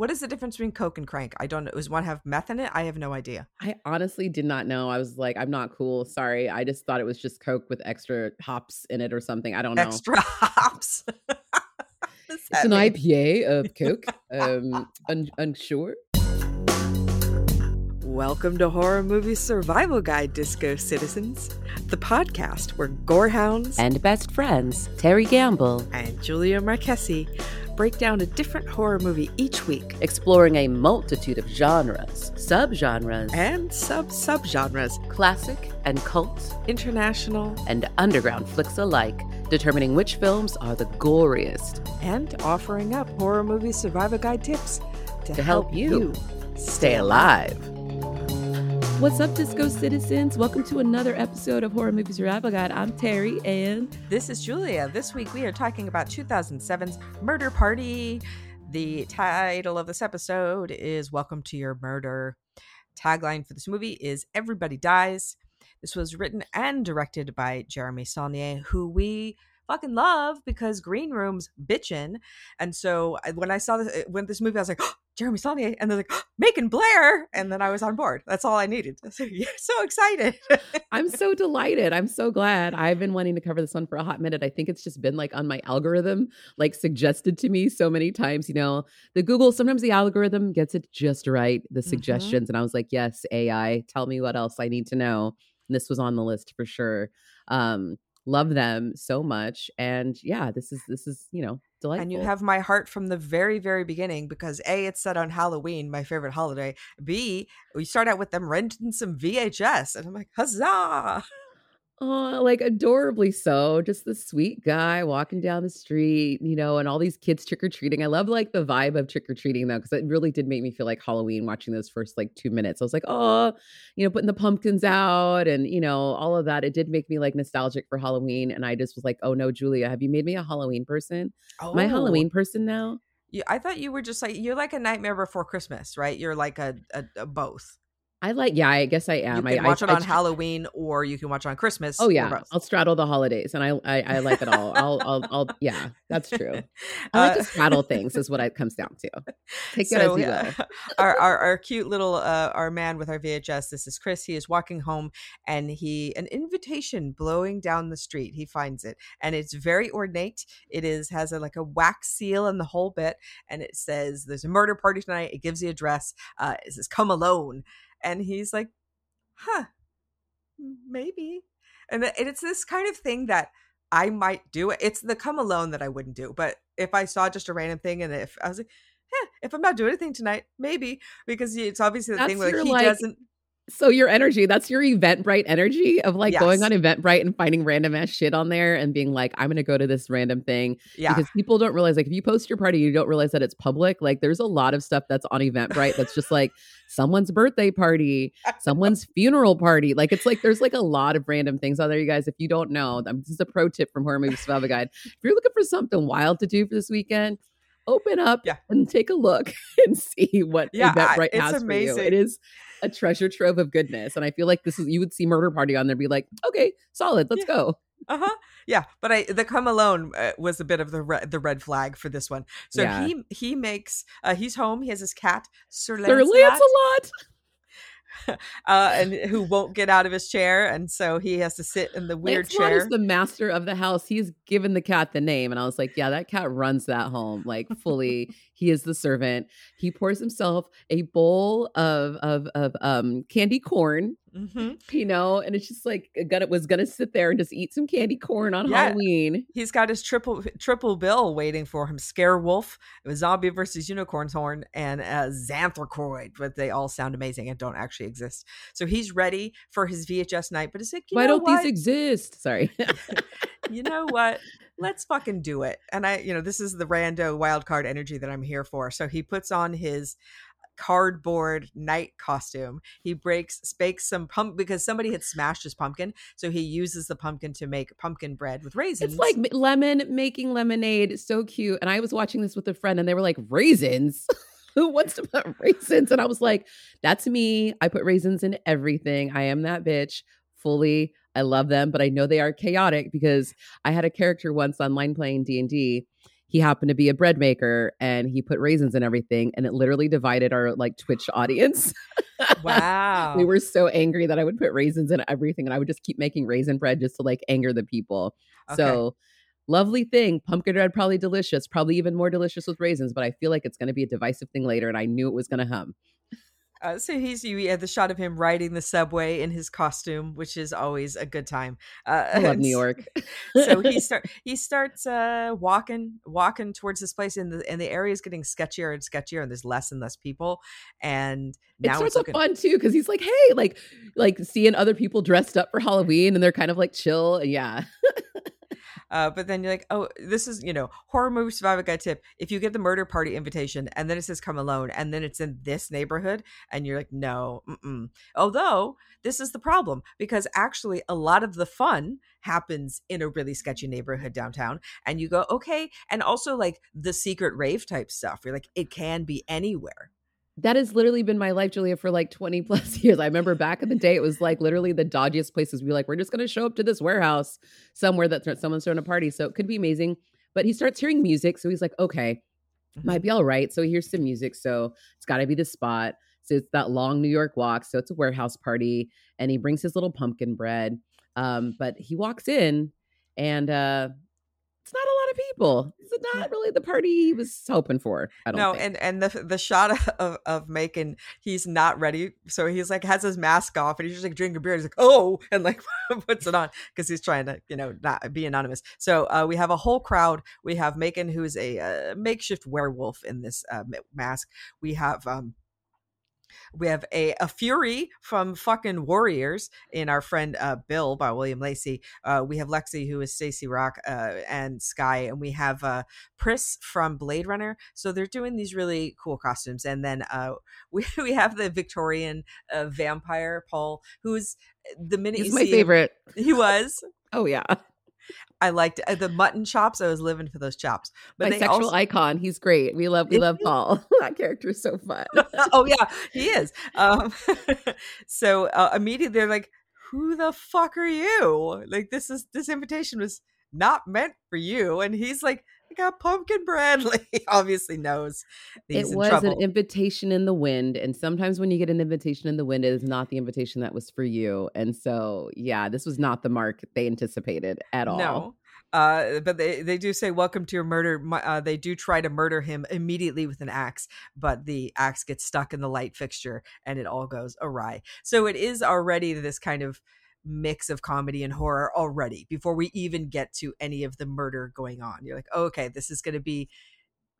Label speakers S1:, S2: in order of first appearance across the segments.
S1: What is the difference between Coke and Crank? I don't know. Does one have meth in it? I have no idea.
S2: I honestly did not know. I was like, I'm not cool. Sorry. I just thought it was just Coke with extra hops in it or something. I don't know.
S1: Extra hops.
S2: it's an mean? IPA of Coke. um, un- unsure.
S1: Welcome to Horror Movie Survival Guide, Disco Citizens, the podcast where gorehounds
S2: and best friends Terry Gamble
S1: and Julia Marquesi break down a different horror movie each week,
S2: exploring a multitude of genres, subgenres,
S1: and sub subgenres,
S2: classic and cult,
S1: international.
S2: And underground flicks alike, determining which films are the goriest,
S1: and offering up horror movie survival guide tips to,
S2: to help, help, you stay alive. What's up, Disco Citizens? Welcome to another episode of Horror Movies Survival Guide. I'm Terry, and
S1: this is Julia. This week we are talking about 2007's Murder Party. The title of this episode is Welcome to Your Murder. Tagline for this movie is Everybody Dies. This was written and directed by Jeremy Saulnier, who we fucking love because Green Room's bitchin'. And so when I saw this, uh, when this movie, I was like, Jeremy Saulnier, and they're like oh, Macon Blair, and then I was on board. That's all I needed. So, yeah, so excited.
S2: I'm so delighted. I'm so glad. I've been wanting to cover this one for a hot minute. I think it's just been like on my algorithm, like suggested to me so many times. You know, the Google sometimes the algorithm gets it just right, the mm-hmm. suggestions, mm-hmm. and I was like, yes, AI, tell me what else I need to know. And this was on the list for sure. Um, love them so much and yeah this is this is you know delightful
S1: and you have my heart from the very very beginning because a it's set on halloween my favorite holiday b we start out with them renting some vhs and i'm like huzzah
S2: Oh, like adorably so. Just the sweet guy walking down the street, you know, and all these kids trick or treating. I love like the vibe of trick or treating though, because it really did make me feel like Halloween watching those first like two minutes. I was like, oh, you know, putting the pumpkins out and, you know, all of that. It did make me like nostalgic for Halloween. And I just was like, oh no, Julia, have you made me a Halloween person? Oh. A Halloween person now?
S1: Yeah, I thought you were just like, you're like a Nightmare Before Christmas, right? You're like a, a, a both.
S2: I like, yeah, I guess I am.
S1: You can
S2: I,
S1: watch
S2: I,
S1: it on I, Halloween, or you can watch it on Christmas.
S2: Oh yeah, I'll straddle the holidays, and I I, I like it all. I'll, I'll I'll yeah, that's true. I like uh, to straddle things, is what it comes down to. Take so, it as you.
S1: Our, our, our cute little uh, our man with our VHS. This is Chris. He is walking home, and he an invitation blowing down the street. He finds it, and it's very ornate. It is has a like a wax seal and the whole bit, and it says there's a murder party tonight. It gives the address. Uh, it says come alone and he's like huh maybe. And it's this kind of thing that i might do it's the come alone that i wouldn't do but if i saw just a random thing and if i was like yeah if i'm not doing anything tonight maybe because it's obviously the That's thing where he like, doesn't
S2: so your energy, that's your Eventbrite energy of like yes. going on Eventbrite and finding random ass shit on there and being like, I'm gonna go to this random thing. Yeah. Because people don't realize like if you post your party, you don't realize that it's public. Like there's a lot of stuff that's on Eventbrite that's just like someone's birthday party, someone's funeral party. Like it's like there's like a lot of random things on there, you guys. If you don't know, um, this is a pro tip from Horror Movie Survival Guide. If you're looking for something wild to do for this weekend, open up yeah. and take a look and see what yeah, Eventbrite has amazing. for you. It is a treasure trove of goodness. And I feel like this is you would see Murder Party on there, be like, okay, solid, let's
S1: yeah.
S2: go.
S1: Uh huh. Yeah, but I the come alone uh, was a bit of the re- the red flag for this one. So yeah. he he makes uh, he's home. He has his cat Sir Lancelot. Sir Lancelot. uh, and who won't get out of his chair, and so he has to sit in the weird
S2: Lancelot
S1: chair.
S2: Is the master of the house. He's given the cat the name, and I was like, yeah, that cat runs that home like fully. He is the servant. He pours himself a bowl of of of um candy corn Mm-hmm. You know, and it's just like gonna was gonna sit there and just eat some candy corn on yeah. Halloween.
S1: He's got his triple triple bill waiting for him: Scare Wolf, Zombie versus Unicorn's Horn, and uh, Xanthroid. But they all sound amazing and don't actually exist. So he's ready for his VHS night. But it's like,
S2: why don't
S1: what?
S2: these exist? Sorry.
S1: you know what? Let's fucking do it. And I, you know, this is the rando wild card energy that I'm here for. So he puts on his cardboard knight costume. He breaks bakes some pump because somebody had smashed his pumpkin, so he uses the pumpkin to make pumpkin bread with raisins.
S2: It's like lemon making lemonade. So cute. And I was watching this with a friend, and they were like, "Raisins." Who wants to put raisins? And I was like, that's me. I put raisins in everything. I am that bitch fully. I love them, but I know they are chaotic because I had a character once online playing D&D he happened to be a bread maker and he put raisins in everything and it literally divided our like twitch audience.
S1: Wow.
S2: we were so angry that i would put raisins in everything and i would just keep making raisin bread just to like anger the people. Okay. so lovely thing. Pumpkin bread probably delicious probably even more delicious with raisins but i feel like it's going to be a divisive thing later and i knew it was going to hum
S1: uh, so he's you had the shot of him riding the subway in his costume, which is always a good time.
S2: Uh, I love New York.
S1: so he start he starts uh, walking walking towards this place, and the and the area is getting sketchier and sketchier, and there's less and less people. And now
S2: it starts
S1: it's looking-
S2: fun too because he's like, hey, like like seeing other people dressed up for Halloween, and they're kind of like chill. Yeah.
S1: Uh, but then you're like, oh, this is, you know, horror movie survival guide tip. If you get the murder party invitation and then it says come alone and then it's in this neighborhood and you're like, no. Mm-mm. Although this is the problem because actually a lot of the fun happens in a really sketchy neighborhood downtown. And you go, okay. And also like the secret rave type stuff. You're like, it can be anywhere
S2: that has literally been my life, Julia, for like 20 plus years. I remember back in the day, it was like literally the dodgiest places. We like, we're just going to show up to this warehouse somewhere that someone's throwing a party. So it could be amazing. But he starts hearing music. So he's like, okay, might be all right. So he hears some music. So it's got to be the spot. So it's that long New York walk. So it's a warehouse party. And he brings his little pumpkin bread. Um, but he walks in and uh, it's not a lot of people. It's not really the party he was hoping for. I don't
S1: no,
S2: think.
S1: and and the the shot of of Macon, he's not ready. So he's like has his mask off and he's just like drinking beer. He's like, oh, and like puts it on because he's trying to you know not be anonymous. So uh, we have a whole crowd. We have Macon, who's a uh, makeshift werewolf in this uh, mask. We have um we have a, a Fury from fucking Warriors in our friend uh, Bill by William Lacey. Uh, we have Lexi, who is Stacy Rock uh, and Sky. And we have uh, Pris from Blade Runner. So they're doing these really cool costumes. And then uh, we, we have the Victorian uh, vampire, Paul, who's the minute
S2: He's my favorite.
S1: He was.
S2: oh, yeah.
S1: I liked uh, the mutton chops. I was living for those chops.
S2: But Bisexual also- icon. He's great. We love we love Paul. that character is so fun.
S1: oh yeah, he is. Um, so uh, immediately they're like, "Who the fuck are you? Like this is this invitation was not meant for you." And he's like, I got pumpkin bread. Like he obviously knows.
S2: It was
S1: trouble.
S2: an invitation in the wind. And sometimes when you get an invitation in the wind, it is not the invitation that was for you. And so, yeah, this was not the mark they anticipated at all.
S1: No. Uh, but they, they do say welcome to your murder. Uh, they do try to murder him immediately with an axe, but the axe gets stuck in the light fixture and it all goes awry. So it is already this kind of mix of comedy and horror already before we even get to any of the murder going on. You're like, oh, okay, this is going to be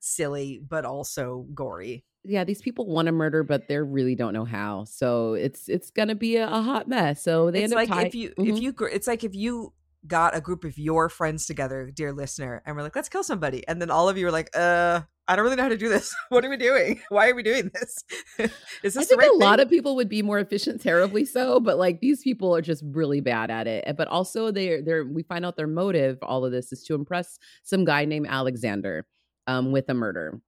S1: silly, but also gory.
S2: Yeah, these people want to murder, but they really don't know how. So it's it's gonna be a, a hot mess. So they
S1: it's
S2: end
S1: like
S2: up
S1: if you mm-hmm. if you it's like if you got a group of your friends together, dear listener, and we're like, let's kill somebody, and then all of you are like, uh, I don't really know how to do this. What are we doing? Why are we doing this?
S2: Is this I think right a thing? lot of people would be more efficient, terribly so, but like these people are just really bad at it. But also they're they're we find out their motive, all of this is to impress some guy named Alexander um, with a murder.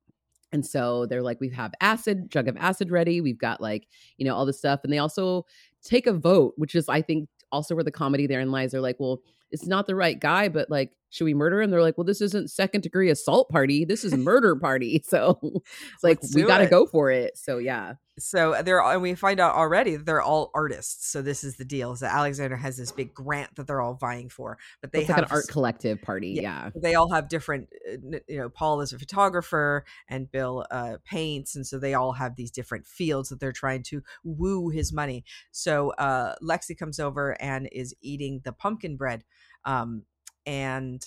S2: And so they're like, we have acid, jug of acid ready. We've got like, you know, all this stuff. And they also take a vote, which is, I think, also where the comedy therein lies. They're like, well, it's not the right guy, but like, should we murder him? They're like, well, this isn't second degree assault party. This is murder party. So it's like, we got to go for it. So yeah.
S1: So they're, and we find out already they're all artists. So this is the deal is that Alexander has this big grant that they're all vying for, but they
S2: it's
S1: have
S2: like an art collective party. Yeah, yeah.
S1: They all have different, uh, you know, Paul is a photographer and Bill uh, paints. And so they all have these different fields that they're trying to woo his money. So uh, Lexi comes over and is eating the pumpkin bread um, and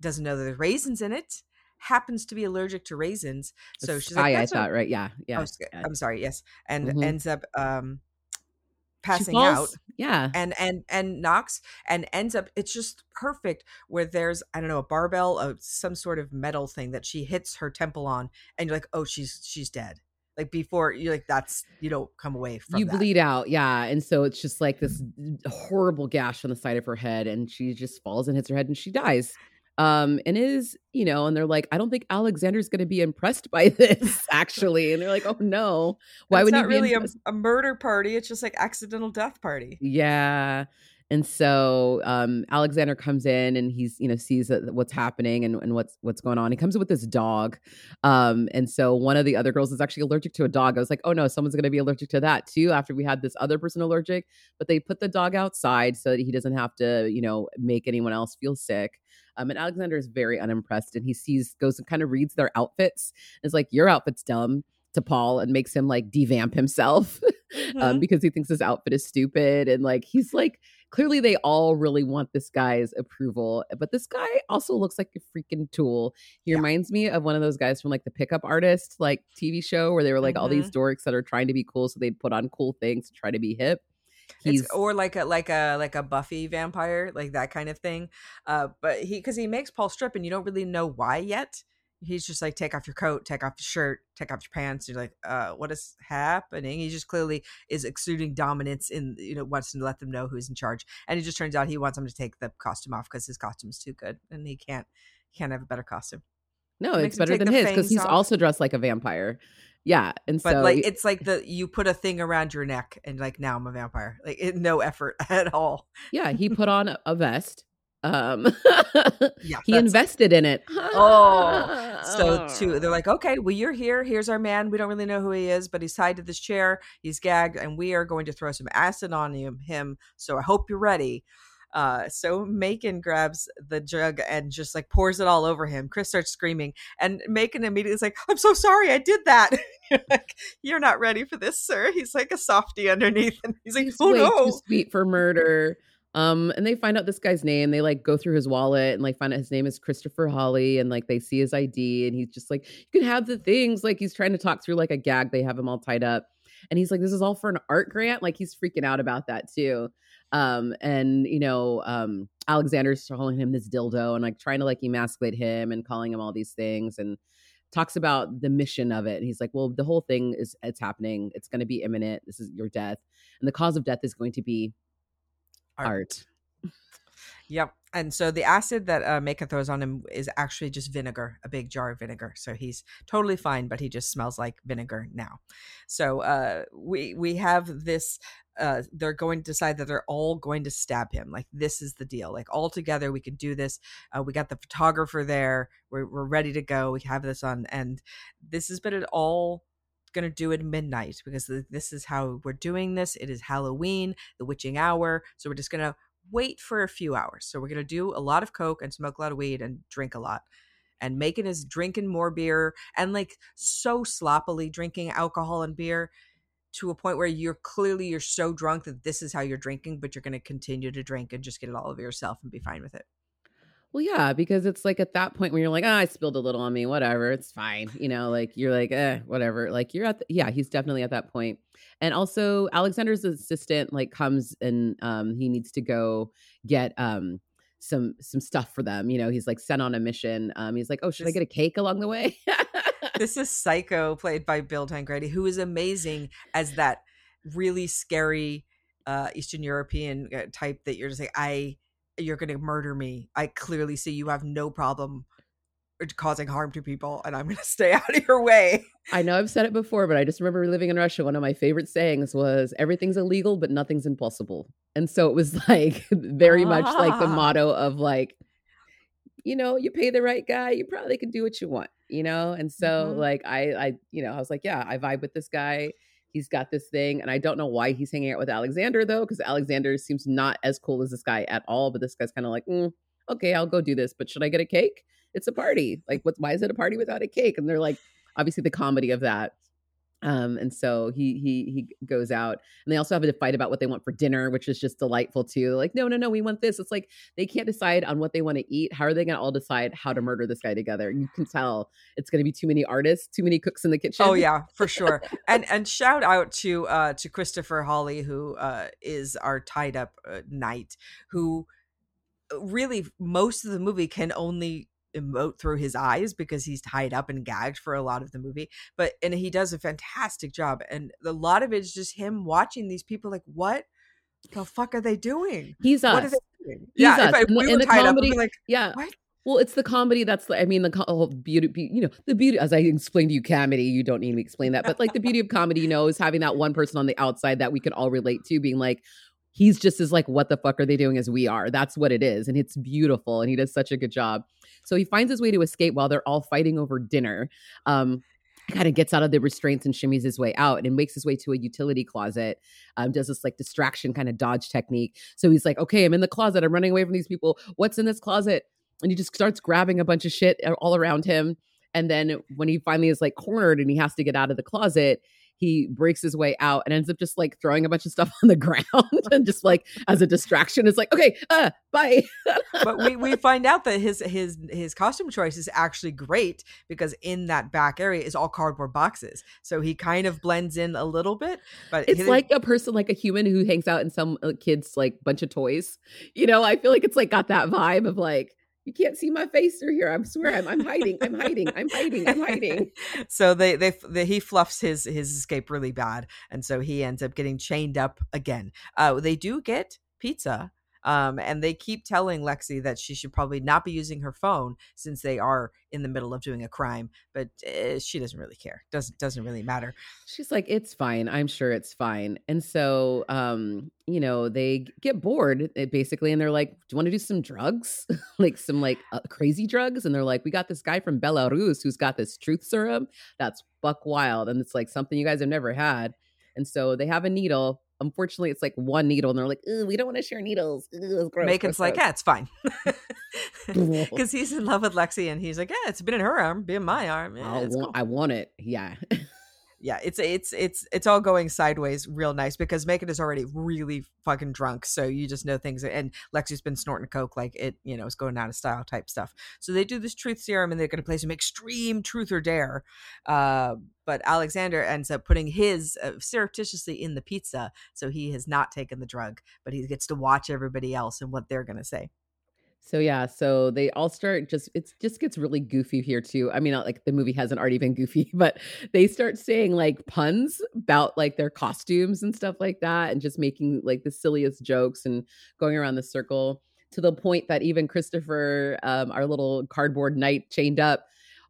S1: doesn't know that there's raisins in it happens to be allergic to raisins so she's like
S2: i thought right? Yeah yeah
S1: oh, i'm sorry yes and mm-hmm. ends up um passing out
S2: yeah.
S1: and and and knocks and ends up it's just perfect where there's i don't know a barbell of some sort of metal thing that she hits her temple on and you're like oh she's she's dead like before you're like that's you don't come away from
S2: you
S1: that.
S2: bleed out yeah and so it's just like this horrible gash on the side of her head and she just falls and hits her head and she dies. Um and is you know and they're like i don't think alexander's going to be impressed by this actually and they're like oh no.
S1: Why would not really a, a, murder party it's just like accidental death party.
S2: Yeah And so um, Alexander comes in and he's, you know, sees what's happening and, and what's what's going on. He comes with this dog. Um, and so one of the other girls is actually allergic to a dog. I was like, oh no, someone's gonna be allergic to that too after we had this other person allergic. But they put the dog outside so that he doesn't have to, you know, make anyone else feel sick. Um, and Alexander is very unimpressed and he sees, goes and kind of reads their outfits. Is like, your outfit's dumb to Paul and makes him like devamp himself um, mm-hmm. um, because he thinks his outfit is stupid. And like, he's like, clearly they all really want this guy's approval. But this guy also looks like a freaking tool. He yeah. reminds me of one of those guys from like the pickup artist like TV show where they were like mm-hmm. all these mm-hmm. dorks that are trying to be cool. So they'd put on cool things to try to be hip.
S1: He's, it's, or like a like a like a Buffy vampire, like that kind of thing. Uh, but he because he makes Paul strip, and you don't really know why yet he's just like take off your coat take off your shirt take off your pants you're like uh what is happening? He just clearly is exuding dominance in you know wants to let them know who's in charge and it just turns out he wants them to take the costume off because his costume is too good and he can't he can't have a better costume.
S2: No it's better than his because he's off. also dressed like a vampire. Yeah and
S1: but
S2: so
S1: like it's like the you put a thing around your neck and like now i'm a vampire like it, no effort at all.
S2: Yeah he put on a vest um yeah, he invested in it.
S1: Oh so too they're like okay well you're here here's our man we don't really know who he is but he's tied to this chair he's gagged and we are going to throw some acid on him him so i hope you're ready uh, so Macon grabs the jug and just like pours it all over him. Chris starts screaming, and Macon immediately is like, "I'm so sorry, I did that." you're like, "You're not ready for this, sir." He's like a softy underneath, and he's like, "Oh no, too
S2: sweet for murder." Um, and they find out this guy's name. They like go through his wallet and like find out his name is Christopher Hawley, and like they see his ID, and he's just like, "You can have the things." Like he's trying to talk through like a gag. They have him all tied up, and he's like, "This is all for an art grant." Like he's freaking out about that too. Um, and you know, um, Alexander's calling him this dildo and like trying to like emasculate him and calling him all these things and talks about the mission of it. And he's like, well, the whole thing is it's happening. It's going to be imminent. This is your death, and the cause of death is going to be art. art.
S1: Yep. And so the acid that uh, Macon throws on him is actually just vinegar, a big jar of vinegar. So he's totally fine, but he just smells like vinegar now. So uh, we we have this. Uh, they're going to decide that they're all going to stab him. Like this is the deal. Like all together, we can do this. Uh, we got the photographer there. We're we're ready to go. We have this on, and this has been it all going to do it midnight because this is how we're doing this. It is Halloween, the witching hour. So we're just going to wait for a few hours. So we're going to do a lot of Coke and smoke a lot of weed and drink a lot. And Macon is drinking more beer and like so sloppily drinking alcohol and beer to a point where you're clearly you're so drunk that this is how you're drinking, but you're going to continue to drink and just get it all over yourself and be fine with it.
S2: Well, yeah, because it's like at that point when you're like, oh, I spilled a little on me, whatever, it's fine. You know, like you're like, eh, whatever. Like you're at, the, yeah, he's definitely at that point. And also, Alexander's assistant like comes and um, he needs to go get um some some stuff for them. You know, he's like sent on a mission. Um, he's like, oh, should this, I get a cake along the way?
S1: this is Psycho, played by Bill Tangradi, who is amazing as that really scary uh Eastern European uh, type that you're just like, I you're going to murder me. I clearly see you have no problem causing harm to people and I'm going to stay out of your way.
S2: I know I've said it before, but I just remember living in Russia. One of my favorite sayings was everything's illegal, but nothing's impossible. And so it was like very ah. much like the ah. motto of like, you know, you pay the right guy, you probably can do what you want, you know? And so mm-hmm. like I I you know, I was like, yeah, I vibe with this guy he's got this thing and i don't know why he's hanging out with alexander though because alexander seems not as cool as this guy at all but this guy's kind of like mm, okay i'll go do this but should i get a cake? It's a party. Like what why is it a party without a cake? And they're like obviously the comedy of that um, and so he he he goes out, and they also have a fight about what they want for dinner, which is just delightful too. Like, no, no, no, we want this. It's like they can't decide on what they want to eat. How are they going to all decide how to murder this guy together? You can tell it's going to be too many artists, too many cooks in the kitchen.
S1: Oh yeah, for sure. and and shout out to uh to Christopher Hawley, who uh is our tied up uh, knight, who uh, really most of the movie can only emote through his eyes because he's tied up and gagged for a lot of the movie but and he does a fantastic job and a lot of it is just him watching these people like what the fuck are they doing
S2: he's us. what are they doing he's yeah us. if I, we in, were tied comedy, like yeah what well, it's the comedy that's I mean the whole oh, beauty, you know, the beauty. As I explained to you, comedy. You don't need me to explain that, but like the beauty of comedy, you know, is having that one person on the outside that we can all relate to, being like, he's just as like, what the fuck are they doing as we are? That's what it is. And it's beautiful. And he does such a good job. So he finds his way to escape while they're all fighting over dinner. Um, kind of gets out of the restraints and shimmies his way out and makes his way to a utility closet um, does this like distraction kind of dodge technique so he's like okay i'm in the closet i'm running away from these people what's in this closet and he just starts grabbing a bunch of shit all around him and then when he finally is like cornered and he has to get out of the closet he breaks his way out and ends up just like throwing a bunch of stuff on the ground and just like as a distraction it's like okay uh bye.
S1: But we, we find out that his his his costume choice is actually great because in that back area is all cardboard boxes. So he kind of blends in a little bit but
S2: it's like a person like a human who hangs out in some uh, kids like bunch of toys. You know i feel like it's like got that vibe of like you can't see my face through here. I swear I'm, I'm hiding. I'm hiding. I'm hiding. I'm hiding.
S1: so they, they, they, he fluffs his, his escape really bad. And so he ends up getting chained up again. Uh, they do get pizza um, and they keep telling Lexi that she should probably not be using her phone since they are in the middle of doing a crime, but uh, she doesn't really care. Doesn't doesn't really matter.
S2: She's like, it's fine. I'm sure it's fine. And so, um, you know, they get bored eh, basically, and they're like, "Do you want to do some drugs, like some like uh, crazy drugs?" And they're like, "We got this guy from Belarus who's got this truth serum that's buck wild, and it's like something you guys have never had." And so they have a needle Unfortunately, it's like one needle, and they're like, we don't want to share needles.
S1: Gross, Macon's gross, like, gross. yeah, it's fine. Because he's in love with Lexi, and he's like, yeah, it's been in her arm, be in my arm. Yeah,
S2: want, cool. I want it. Yeah.
S1: Yeah, it's it's it's it's all going sideways real nice because Macon is already really fucking drunk, so you just know things. And Lexi's been snorting coke like it, you know, is going out of style type stuff. So they do this truth serum, and they're going to play some extreme truth or dare. Uh, but Alexander ends up putting his uh, surreptitiously in the pizza, so he has not taken the drug, but he gets to watch everybody else and what they're going to say.
S2: So yeah, so they all start just it just gets really goofy here too. I mean, like the movie hasn't already been goofy, but they start saying like puns about like their costumes and stuff like that, and just making like the silliest jokes and going around the circle to the point that even Christopher, um, our little cardboard knight chained up,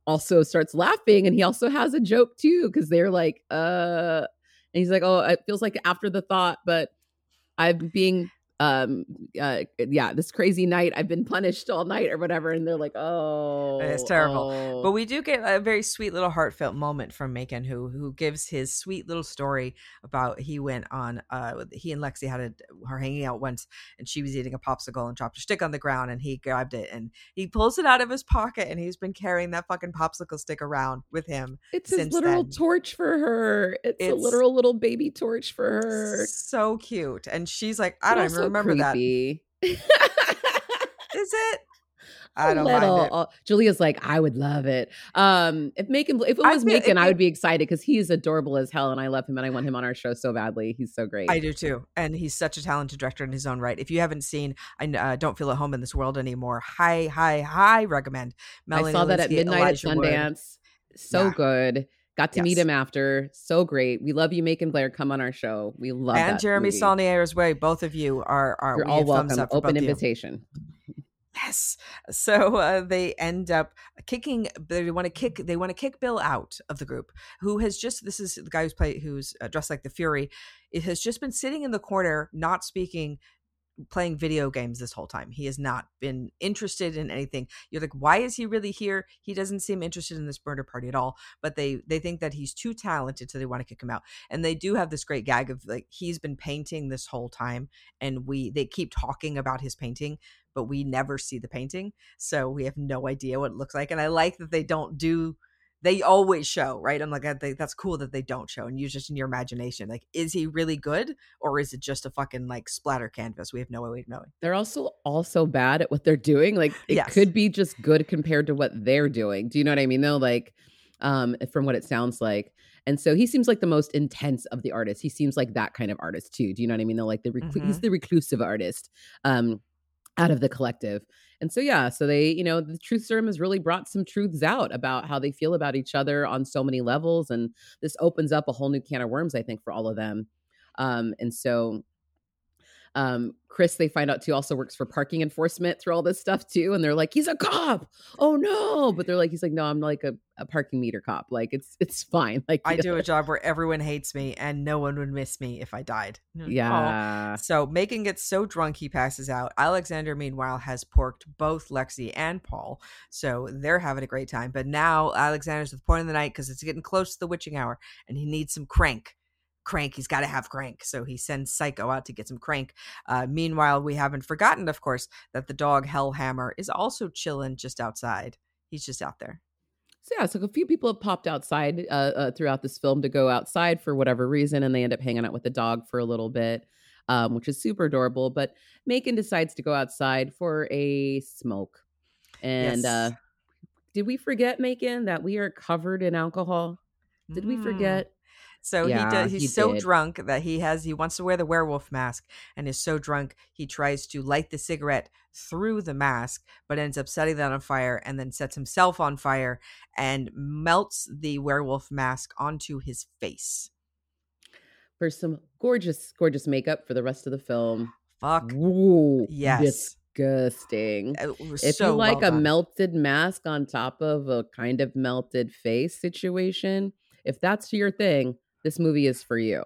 S2: also starts laughing, and he also has a joke too because they're like, uh, and he's like, oh, it feels like after the thought, but I'm being um uh yeah this crazy night i've been punished all night or whatever and they're like oh
S1: it's terrible oh. but we do get a very sweet little heartfelt moment from macon who who gives his sweet little story about he went on uh he and lexi had a her hanging out once and she was eating a popsicle and dropped a stick on the ground and he grabbed it and he pulls it out of his pocket and he's been carrying that fucking popsicle stick around with him
S2: it's his literal then. torch for her it's, it's, a literal little baby torch for her
S1: so cute and she's like i don't even remember creepy. that. Is it?
S2: I don't little. mind it. Uh, Julia's like, I would love it. Um, if Macon, if it was I Macon, I would be excited because he's adorable as hell, and I love him, and I want him on our show so badly. He's so great.
S1: I do too, and he's such a talented director in his own right. If you haven't seen, I uh, don't feel at home in this world anymore. High, high, high recommend.
S2: Melanie I saw that at midnight Elijah at Sundance. Wood. So yeah. good. Got to yes. meet him after. So great. We love you, Macon Blair. Come on our show. We love
S1: and Jeremy
S2: movie.
S1: Saulnier's way. Both of you are are
S2: You're all welcome. Open invitation.
S1: Yes. So uh, they end up kicking. They want to kick. They want to kick Bill out of the group, who has just. This is the guy who's play who's uh, dressed like the Fury. It has just been sitting in the corner, not speaking, playing video games this whole time. He has not been interested in anything. You're like, why is he really here? He doesn't seem interested in this murder party at all. But they they think that he's too talented, so they want to kick him out. And they do have this great gag of like he's been painting this whole time, and we they keep talking about his painting, but we never see the painting, so we have no idea what it looks like. And I like that they don't do they always show, right? I'm like, that's cool that they don't show and use just in your imagination. Like, is he really good or is it just a fucking like splatter canvas? We have no way of knowing.
S2: They're also also bad at what they're doing. Like, it yes. could be just good compared to what they're doing. Do you know what I mean? Though, like, um, from what it sounds like. And so he seems like the most intense of the artists. He seems like that kind of artist too. Do you know what I mean? Though, like the reclu- mm-hmm. he's the reclusive artist. Um, out of the collective. And so, yeah, so they, you know, the truth serum has really brought some truths out about how they feel about each other on so many levels. And this opens up a whole new can of worms, I think, for all of them. Um, and so Um, Chris, they find out too, also works for parking enforcement through all this stuff too. And they're like, he's a cop. Oh no. But they're like, he's like, no, I'm like a, a parking meter cop. Like it's it's fine. Like
S1: I do a job where everyone hates me and no one would miss me if I died.
S2: Yeah.
S1: Oh. So Macon gets so drunk he passes out. Alexander, meanwhile, has porked both Lexi and Paul. So they're having a great time. But now Alexander's at the point of the night because it's getting close to the witching hour and he needs some crank crank he's got to have crank so he sends psycho out to get some crank uh, meanwhile we haven't forgotten of course that the dog hellhammer is also chilling just outside he's just out there
S2: so yeah so a few people have popped outside uh, uh, throughout this film to go outside for whatever reason and they end up hanging out with the dog for a little bit um, which is super adorable but macon decides to go outside for a smoke and uh, yes. did we forget macon that we are covered in alcohol did mm. we forget
S1: so yeah, he does. He's he so did. drunk that he has. He wants to wear the werewolf mask, and is so drunk he tries to light the cigarette through the mask, but ends up setting that on fire, and then sets himself on fire and melts the werewolf mask onto his face.
S2: For some gorgeous, gorgeous makeup for the rest of the film.
S1: Fuck.
S2: Ooh, yes. Disgusting. If so you like well a melted mask on top of a kind of melted face situation, if that's your thing, this movie is for you.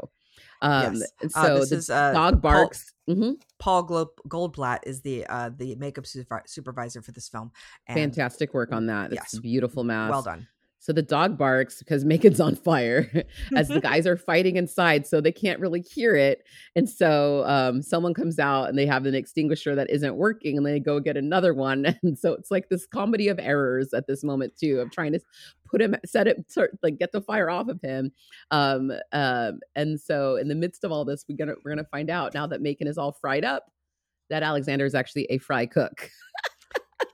S2: Um, yes. Uh, so uh, the is, uh, dog barks.
S1: Paul, mm-hmm. Paul Goldblatt is the uh, the makeup supervisor for this film.
S2: And Fantastic work on that. It's yes. beautiful mask.
S1: Well done.
S2: So the dog barks because Macon's on fire as the guys are fighting inside, so they can't really hear it. And so um, someone comes out and they have an extinguisher that isn't working, and they go get another one. And so it's like this comedy of errors at this moment too, of trying to put him, set it, like get the fire off of him. Um, um, and so in the midst of all this, we're gonna we're gonna find out now that Macon is all fried up that Alexander is actually a fry cook.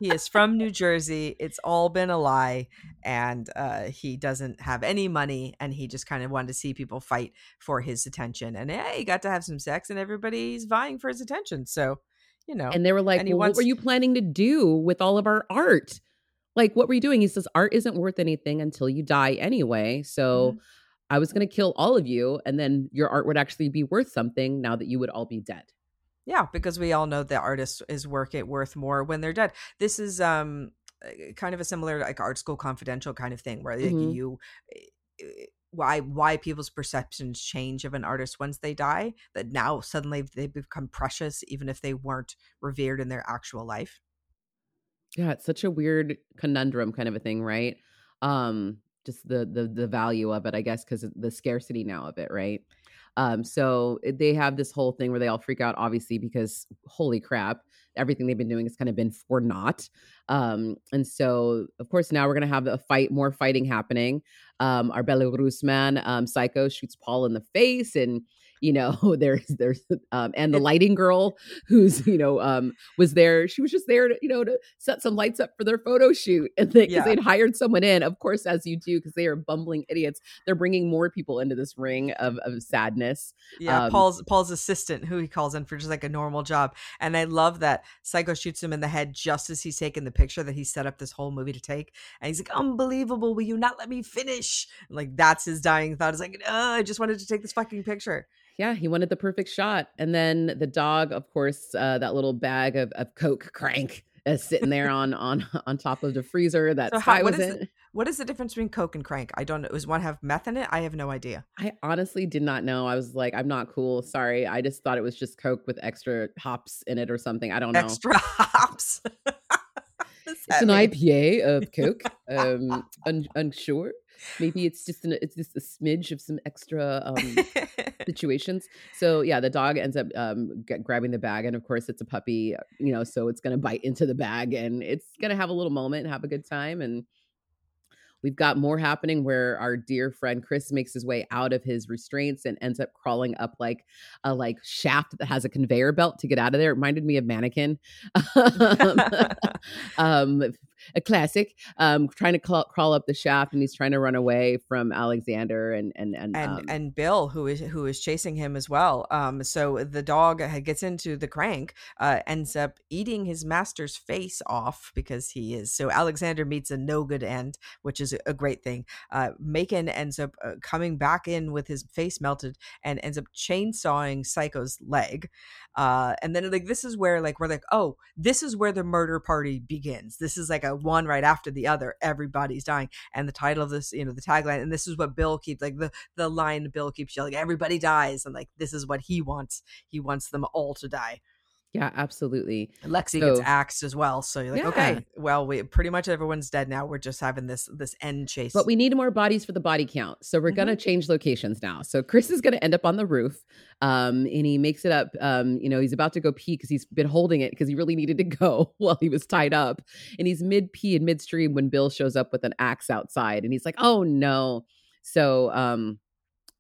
S1: He is from New Jersey. It's all been a lie, and uh, he doesn't have any money, and he just kind of wanted to see people fight for his attention. And hey, he got to have some sex, and everybody's vying for his attention. So, you know.
S2: And they were like, well, wants- "What were you planning to do with all of our art? Like, what were you doing?" He says, "Art isn't worth anything until you die anyway." So. Mm-hmm. I was going to kill all of you, and then your art would actually be worth something now that you would all be dead.
S1: Yeah, because we all know that artist is work it worth more when they're dead. This is um eh, kind of a similar like art school confidential kind of thing where mm-hmm. like, you eh, eh, why why people's perceptions change of an artist once they die that now suddenly they become precious even if they weren't revered in their actual life.
S2: Yeah, it's such a weird conundrum kind of a thing, right? Um just the the the value of it, I guess, because the scarcity now of it, right? Um, so they have this whole thing where they all freak out, obviously, because holy crap, everything they've been doing has kind of been for naught. Um, and so, of course, now we're going to have a fight, more fighting happening. Um, our Belarus man, um, Psycho, shoots Paul in the face, and you know there's there's um, and the lighting girl who's you know um was there. She was just there to you know to set some lights up for their photo shoot and they, yeah. they'd hired someone in of course as you do because they are bumbling idiots. They're bringing more people into this ring of, of sadness
S1: yeah um, paul's paul's assistant who he calls in for just like a normal job and i love that psycho shoots him in the head just as he's taking the picture that he set up this whole movie to take and he's like unbelievable will you not let me finish? Like that's his dying thought is like oh, i just wanted to take this fucking picture
S2: yeah, he wanted the perfect shot. And then the dog, of course, uh, that little bag of, of Coke crank is sitting there on on on top of the freezer that so how, was in.
S1: The, what is the difference between Coke and crank? I don't know. Does one have meth in it? I have no idea.
S2: I honestly did not know. I was like, I'm not cool. Sorry. I just thought it was just Coke with extra hops in it or something. I don't know.
S1: Extra hops.
S2: it's an IPA of Coke. Um, un- unsure. Maybe it's just an, it's just a smidge of some extra um, situations. So yeah, the dog ends up um, g- grabbing the bag, and of course it's a puppy, you know, so it's gonna bite into the bag, and it's gonna have a little moment and have a good time, and We've got more happening where our dear friend Chris makes his way out of his restraints and ends up crawling up like a like shaft that has a conveyor belt to get out of there. It reminded me of mannequin. um, a classic. Um, trying to crawl, crawl up the shaft, and he's trying to run away from Alexander and and and
S1: and,
S2: um,
S1: and Bill, who is who is chasing him as well. Um, so the dog gets into the crank, uh, ends up eating his master's face off because he is. So Alexander meets a no good end, which is a great thing. Uh, Macon ends up uh, coming back in with his face melted and ends up chainsawing Psycho's leg. Uh, and then like this is where like we're like, oh, this is where the murder party begins. This is like a one right after the other. Everybody's dying, and the title of this, you know, the tagline, and this is what Bill keeps like the the line Bill keeps yelling, everybody dies, and like this is what he wants. He wants them all to die.
S2: Yeah, absolutely.
S1: Lexi so, gets axed as well. So you're like, yeah. okay, well, we pretty much everyone's dead now. We're just having this this end chase.
S2: But we need more bodies for the body count. So we're mm-hmm. gonna change locations now. So Chris is gonna end up on the roof. Um, and he makes it up. Um, you know, he's about to go pee because he's been holding it because he really needed to go while he was tied up. And he's mid pee and midstream when Bill shows up with an axe outside, and he's like, oh no. So um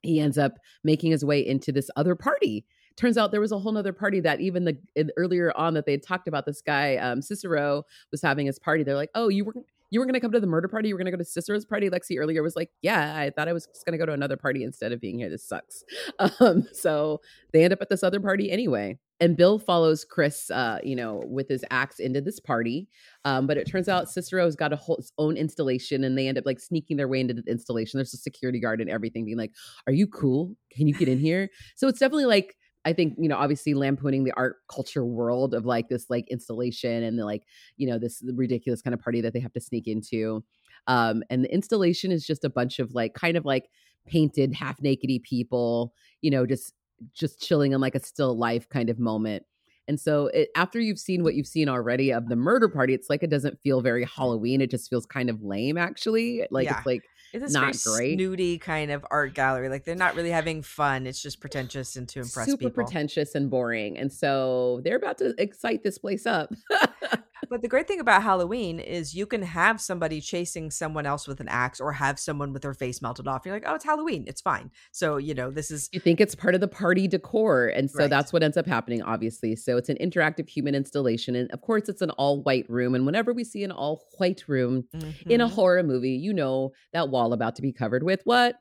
S2: he ends up making his way into this other party turns out there was a whole nother party that even the earlier on that they had talked about this guy um, Cicero was having his party. They're like, oh, you were you were going to come to the murder party. You were going to go to Cicero's party. Lexi earlier was like, yeah, I thought I was just going to go to another party instead of being here. This sucks. Um, so they end up at this other party anyway. And Bill follows Chris, uh, you know, with his axe into this party. Um, but it turns out Cicero's got a whole his own installation, and they end up like sneaking their way into the installation. There's a security guard and everything, being like, "Are you cool? Can you get in here?" So it's definitely like I think, you know, obviously lampooning the art culture world of like this like installation and the like, you know, this ridiculous kind of party that they have to sneak into. Um, and the installation is just a bunch of like kind of like painted half nakedy people, you know, just just chilling in like a still life kind of moment. And so it, after you've seen what you've seen already of the murder party, it's like it doesn't feel very Halloween. It just feels kind of lame, actually. Like yeah. it's like it's not great,
S1: snooty kind of art gallery. Like they're not really having fun. It's just pretentious and to impress
S2: Super
S1: people.
S2: pretentious and boring. And so they're about to excite this place up.
S1: But the great thing about Halloween is you can have somebody chasing someone else with an axe or have someone with their face melted off. You're like, oh, it's Halloween. It's fine. So, you know, this is.
S2: You think it's part of the party decor. And so right. that's what ends up happening, obviously. So it's an interactive human installation. And of course, it's an all white room. And whenever we see an all white room mm-hmm. in a mm-hmm. horror movie, you know that wall about to be covered with what?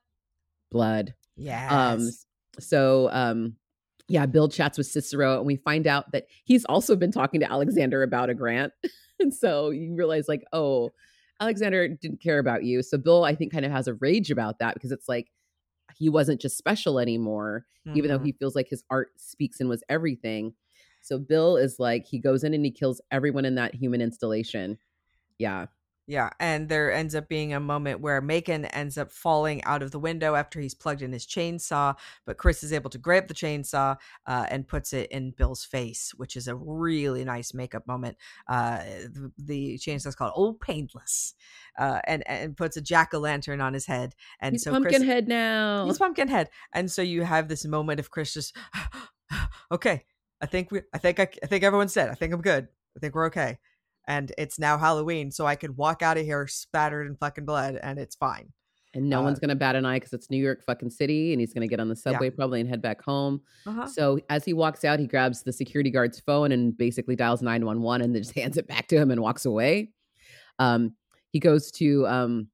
S2: Blood.
S1: Yes. Um,
S2: so, um, yeah, Bill chats with Cicero, and we find out that he's also been talking to Alexander about a grant. and so you realize, like, oh, Alexander didn't care about you. So Bill, I think, kind of has a rage about that because it's like he wasn't just special anymore, mm-hmm. even though mm-hmm. he feels like his art speaks and was everything. So Bill is like, he goes in and he kills everyone in that human installation. Yeah.
S1: Yeah, and there ends up being a moment where Macon ends up falling out of the window after he's plugged in his chainsaw, but Chris is able to grab the chainsaw uh, and puts it in Bill's face, which is a really nice makeup moment. Uh, the, the chainsaw is called Old Painless, uh, and and puts a jack o' lantern on his head, and
S2: he's
S1: so
S2: Pumpkinhead now.
S1: He's Pumpkinhead, and so you have this moment of Chris just, okay, I think we, I think I, I think everyone's dead. I think I'm good. I think we're okay and it's now Halloween, so I could walk out of here spattered in fucking blood and it's fine.
S2: And no uh, one's gonna bat an eye because it's New York fucking city, and he's gonna get on the subway yeah. probably and head back home. Uh-huh. So as he walks out, he grabs the security guard's phone and basically dials nine one one, and then just hands it back to him and walks away. Um, he goes to um,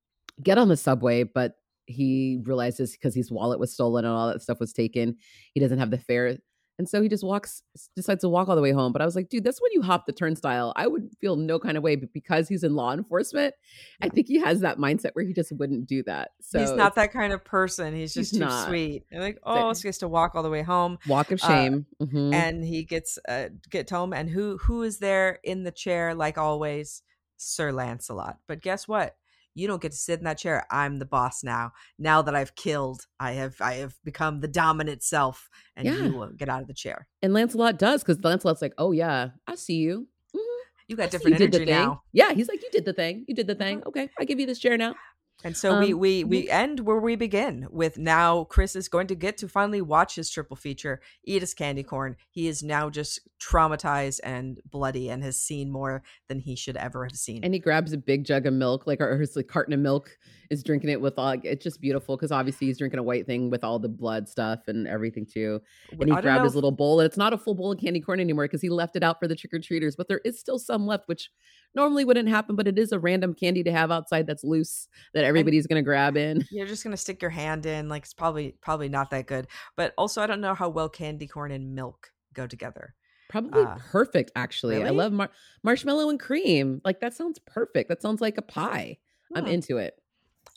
S2: get on the subway, but he realizes because his wallet was stolen and all that stuff was taken, he doesn't have the fare and so he just walks, decides to walk all the way home. But I was like, dude, that's when you hop the turnstile. I would feel no kind of way, but because he's in law enforcement, I think he has that mindset where he just wouldn't do that. So
S1: he's not that kind of person. He's just he's too not. sweet. And like, oh, so he has to walk all the way home.
S2: Walk of uh, shame.
S1: Uh, mm-hmm. And he gets uh, gets home, and who who is there in the chair like always? Sir Lancelot. But guess what? You don't get to sit in that chair i'm the boss now. Now that i've killed i have i have become the dominant self and yeah. you will get out of the chair.
S2: And lancelot does because lancelot's like oh yeah i see you.
S1: Mm-hmm. you got different you energy now.
S2: Yeah he's like you did the thing. You did the thing. Uh-huh. okay i give you this chair now
S1: and so um, we we we end where we begin with now Chris is going to get to finally watch his triple feature, eat his candy corn. He is now just traumatized and bloody and has seen more than he should ever have seen.
S2: And he grabs a big jug of milk, like or his like carton of milk, is drinking it with all. It's just beautiful because obviously he's drinking a white thing with all the blood stuff and everything too. And he grabbed his little bowl, and it's not a full bowl of candy corn anymore because he left it out for the trick or treaters, but there is still some left, which normally wouldn't happen, but it is a random candy to have outside that's loose that everybody's going to grab in.
S1: You're just going to stick your hand in. Like it's probably probably not that good. But also, I don't know how well candy corn and milk go together.
S2: Probably uh, perfect, actually. Really? I love mar- marshmallow and cream. Like that sounds perfect. That sounds like a pie. I'm into it.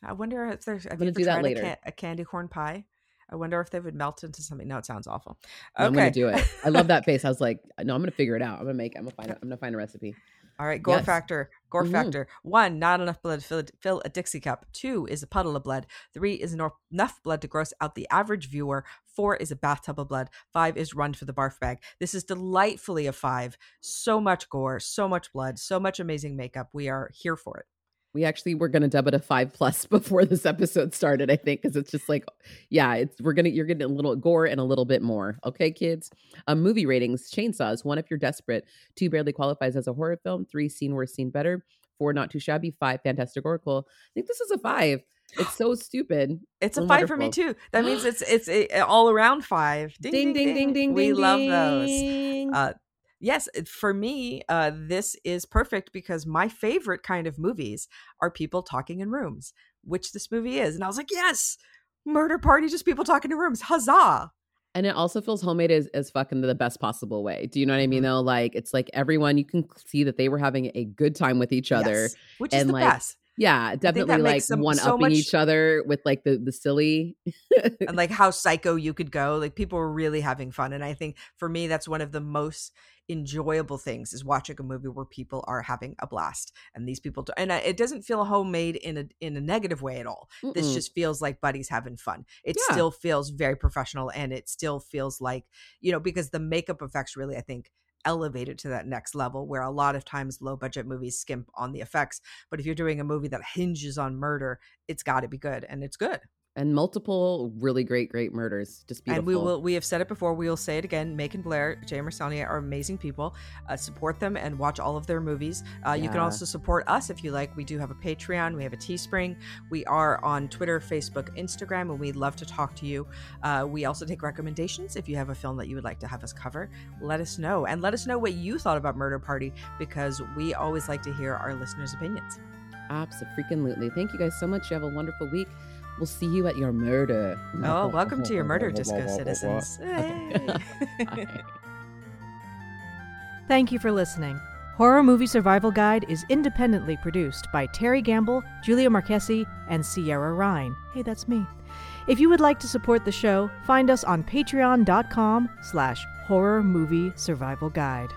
S1: I wonder if there's. Have I'm you ever tried a, can- a, candy corn pie? I wonder if they would melt into something. No, it sounds awful. Okay,
S2: I'm gonna do it. I love that face. I was like, no, I'm gonna figure it out. I'm gonna make. I'm gonna find. It. I'm gonna find a recipe.
S1: All right, gore yes. factor. Gore mm-hmm. factor. One, not enough blood to fill, fill, a Dixie cup. Two is a puddle of blood. Three is enough blood to gross out the average viewer. Four is a bathtub of blood. Five is run for the barf bag. This is delightfully a five. So much gore, so much blood, so much amazing makeup. We are here for it.
S2: We actually were going to dub it a five plus before this episode started, I think, because it's just like, yeah, it's we're gonna you're getting a little gore and a little bit more. Okay, kids. Um, movie ratings: Chainsaws. One, if you're desperate. Two, barely qualifies as a horror film. Three, seen worse, seen better. Four, not too shabby. Five, fantastic oracle. I think this is a five. It's so stupid.
S1: It's a five wonderful. for me too. That means it's it's a, all around five.
S2: Ding ding ding ding ding. ding
S1: we
S2: ding,
S1: love those. Uh, yes, for me, uh, this is perfect because my favorite kind of movies are people talking in rooms, which this movie is. And I was like, yes, murder party, just people talking in rooms. Huzzah.
S2: And it also feels homemade as, as fucking the best possible way. Do you know what I mean? Mm-hmm. Though, like it's like everyone you can see that they were having a good time with each other, yes,
S1: which is the
S2: like,
S1: best.
S2: Yeah, definitely like one so upping much... each other with like the the silly
S1: and like how psycho you could go. Like people were really having fun, and I think for me that's one of the most enjoyable things is watching a movie where people are having a blast and these people do, and uh, it doesn't feel homemade in a in a negative way at all Mm-mm. this just feels like buddies having fun it yeah. still feels very professional and it still feels like you know because the makeup effects really i think elevated to that next level where a lot of times low budget movies skimp on the effects but if you're doing a movie that hinges on murder it's got to be good and it's good
S2: and multiple really great, great murders. Just beautiful.
S1: And we will. We have said it before. We will say it again. Macon Blair, Jeremy Saulnier are amazing people. Uh, support them and watch all of their movies. Uh, yeah. You can also support us if you like. We do have a Patreon. We have a Teespring. We are on Twitter, Facebook, Instagram, and we'd love to talk to you. Uh, we also take recommendations. If you have a film that you would like to have us cover, let us know and let us know what you thought about Murder Party because we always like to hear our listeners' opinions.
S2: Absolutely. Thank you guys so much. You have a wonderful week. We'll see you at your murder.
S1: Oh, welcome to your murder, disco citizens. Hey.
S3: Thank you for listening. Horror Movie Survival Guide is independently produced by Terry Gamble, Julia Marquesi, and Sierra Ryan. Hey, that's me. If you would like to support the show, find us on patreon.com slash horror movie survival guide.